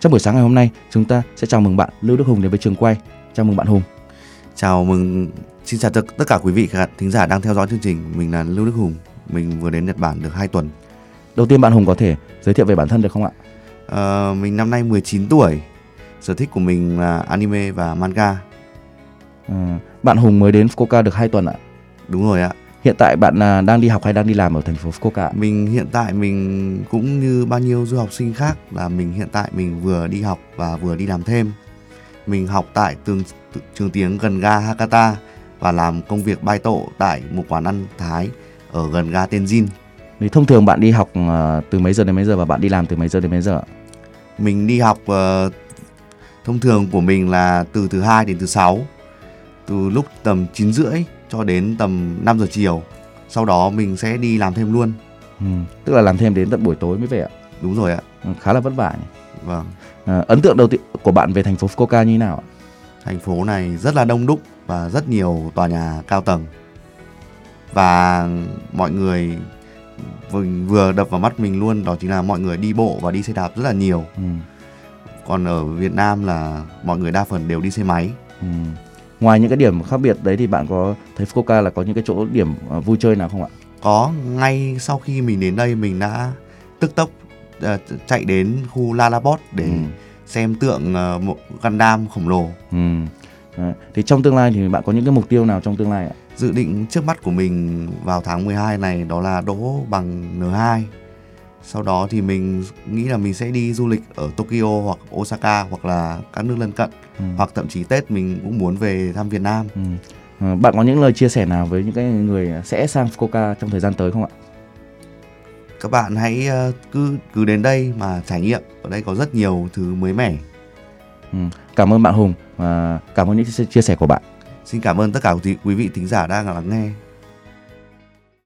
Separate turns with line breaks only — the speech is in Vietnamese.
Trong buổi sáng ngày hôm nay, chúng ta sẽ chào mừng bạn Lưu Đức Hùng đến với trường quay. Chào mừng bạn Hùng.
Chào mừng, xin chào tất cả quý vị khán thính giả đang theo dõi chương trình. Mình là Lưu Đức Hùng. Mình vừa đến Nhật Bản được 2 tuần.
Đầu tiên bạn Hùng có thể giới thiệu về bản thân được không ạ?
Ờ, mình năm nay 19 tuổi. Sở thích của mình là anime và manga.
À, bạn Hùng mới đến Fukuoka được 2 tuần ạ.
Đúng rồi ạ.
Hiện tại bạn à, đang đi học hay đang đi làm ở thành phố Fukuoka?
Mình hiện tại mình cũng như bao nhiêu du học sinh khác là mình hiện tại mình vừa đi học và vừa đi làm thêm. Mình học tại trường, trường tiếng gần ga Hakata và làm công việc bai tổ tại một quán ăn Thái ở gần ga Tenjin.
Thì thông thường bạn đi học à, từ mấy giờ đến mấy giờ và bạn đi làm từ mấy giờ đến mấy giờ?
Mình đi học ờ, thông thường của mình là từ thứ hai đến thứ sáu từ lúc tầm 9 rưỡi cho đến tầm 5 giờ chiều. Sau đó mình sẽ đi làm thêm luôn.
Ừ, tức là làm thêm đến tận buổi tối mới về ạ.
Đúng rồi ạ.
Ừ, khá là vất vả nhỉ.
Vâng.
À, ấn tượng đầu tiên của bạn về thành phố Fukuoka như thế nào ạ?
Thành phố này rất là đông đúc và rất nhiều tòa nhà cao tầng. Và mọi người vừa, vừa đập vào mắt mình luôn đó chính là mọi người đi bộ và đi xe đạp rất là nhiều.
Ừ,
Còn ở Việt Nam là mọi người đa phần đều đi xe máy.
ừ. Ngoài những cái điểm khác biệt đấy thì bạn có thấy Fukuoka là có những cái chỗ điểm à, vui chơi nào không ạ?
Có ngay sau khi mình đến đây mình đã tức tốc ờ, chạy đến khu Lalabot để
Ừ.
xem tượng ờ, một Gundam khổng lồ.
Ừ. Đấy. Thì trong tương lai thì bạn có những cái mục tiêu nào trong tương lai ạ?
Dự định trước mắt của mình vào tháng 12 này đó là đỗ bằng N2. Sau đó thì mình nghĩ là mình sẽ đi du lịch ở Tokyo hoặc Osaka hoặc là các nước lân cận
Ừ.
hoặc thậm chí Tết mình cũng muốn về thăm Việt Nam.
Ừ. Ờ, bạn có những lời chia sẻ nào với những cái người sẽ sang Fukuoka trong thời gian tới không ạ?
Các bạn hãy ờ, cứ cứ đến đây mà trải nghiệm. Ở đây có rất nhiều thứ mới mẻ.
Ừ. Cảm ơn bạn Hùng và cảm ơn những chia sẻ của bạn.
Xin cảm ơn tất cả quý quý vị thính giả đang lắng nghe.